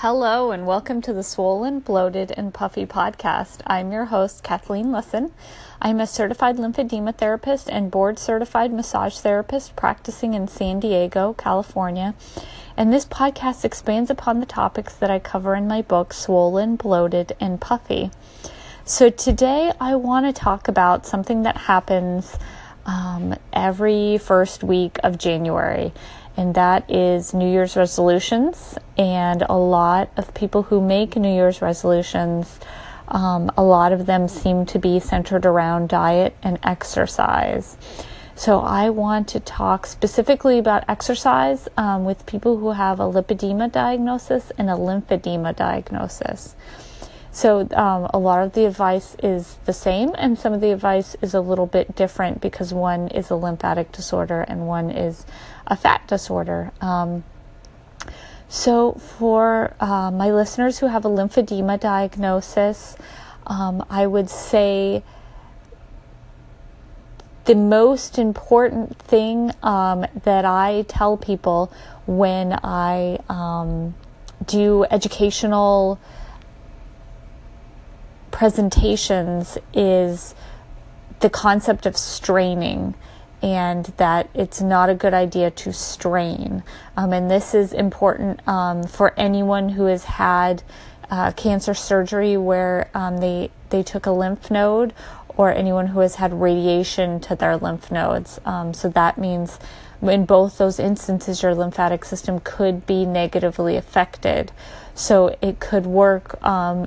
Hello, and welcome to the Swollen, Bloated, and Puffy podcast. I'm your host, Kathleen Lisson. I'm a certified lymphedema therapist and board certified massage therapist practicing in San Diego, California. And this podcast expands upon the topics that I cover in my book, Swollen, Bloated, and Puffy. So today I want to talk about something that happens um, every first week of January and that is New Year's resolutions. And a lot of people who make New Year's resolutions, um, a lot of them seem to be centered around diet and exercise. So, I want to talk specifically about exercise um, with people who have a lipedema diagnosis and a lymphedema diagnosis. So, um, a lot of the advice is the same, and some of the advice is a little bit different because one is a lymphatic disorder and one is a fat disorder. Um, so, for uh, my listeners who have a lymphedema diagnosis, um, I would say the most important thing um, that I tell people when I um, do educational presentations is the concept of straining and that it's not a good idea to strain. Um, and this is important um, for anyone who has had uh, cancer surgery where um, they they took a lymph node, or anyone who has had radiation to their lymph nodes. Um, so that means in both those instances, your lymphatic system could be negatively affected. So it could work um,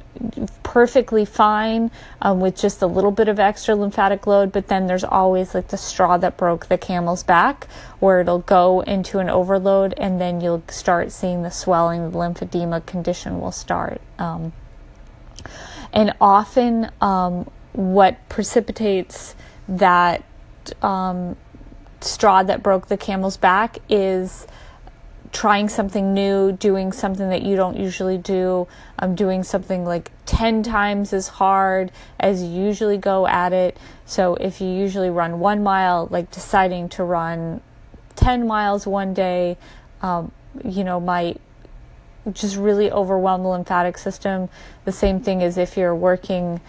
perfectly fine um, with just a little bit of extra lymphatic load, but then there's always like the straw that broke the camel's back, where it'll go into an overload, and then you'll start seeing the swelling, the lymphedema condition will start. Um, and often, um, what precipitates that um, straw that broke the camel's back is trying something new, doing something that you don't usually do, um, doing something like 10 times as hard as you usually go at it. So if you usually run one mile, like deciding to run 10 miles one day, um, you know, might just really overwhelm the lymphatic system. The same thing as if you're working.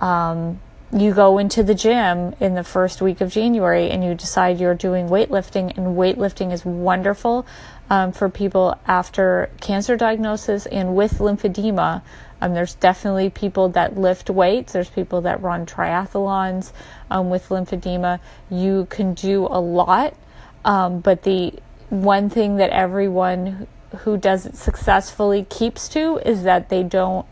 Um, you go into the gym in the first week of January and you decide you're doing weightlifting, and weightlifting is wonderful um, for people after cancer diagnosis and with lymphedema. Um, there's definitely people that lift weights, there's people that run triathlons um, with lymphedema. You can do a lot, um, but the one thing that everyone who does it successfully keeps to is that they don't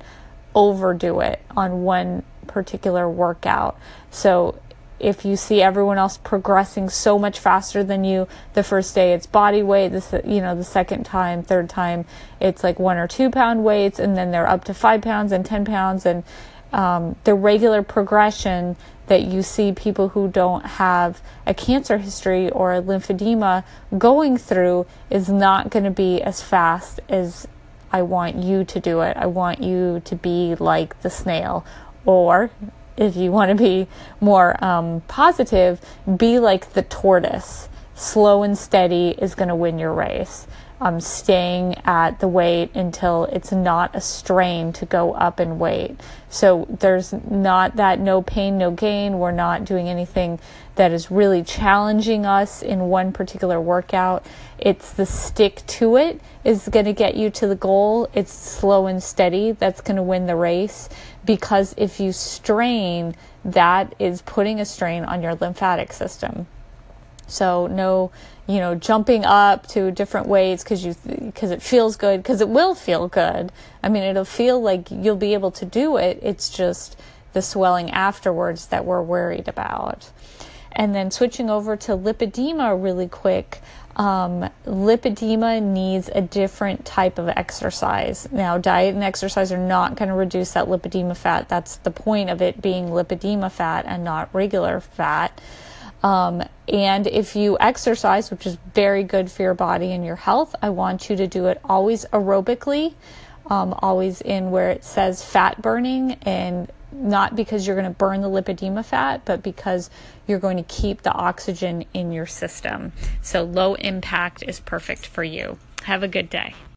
overdo it on one particular workout. So if you see everyone else progressing so much faster than you the first day it's body weight this you know the second time third time it's like one or two pound weights and then they're up to five pounds and ten pounds and um, the regular progression that you see people who don't have a cancer history or a lymphedema going through is not going to be as fast as I want you to do it. I want you to be like the snail or if you want to be more um, positive, be like the tortoise. Slow and steady is going to win your race. Um, staying at the weight until it's not a strain to go up in weight. So there's not that no pain, no gain. We're not doing anything that is really challenging us in one particular workout. It's the stick to it is going to get you to the goal. It's slow and steady that's going to win the race because if you strain, that is putting a strain on your lymphatic system. So no, you know, jumping up to different weights because you because it feels good because it will feel good. I mean, it'll feel like you'll be able to do it. It's just the swelling afterwards that we're worried about. And then switching over to lipedema really quick. Um, lipedema needs a different type of exercise. Now, diet and exercise are not going to reduce that lipedema fat. That's the point of it being lipedema fat and not regular fat. Um, and if you exercise, which is very good for your body and your health, I want you to do it always aerobically, um, always in where it says fat burning and not because you're going to burn the lipedema fat, but because you're going to keep the oxygen in your system. So low impact is perfect for you. Have a good day.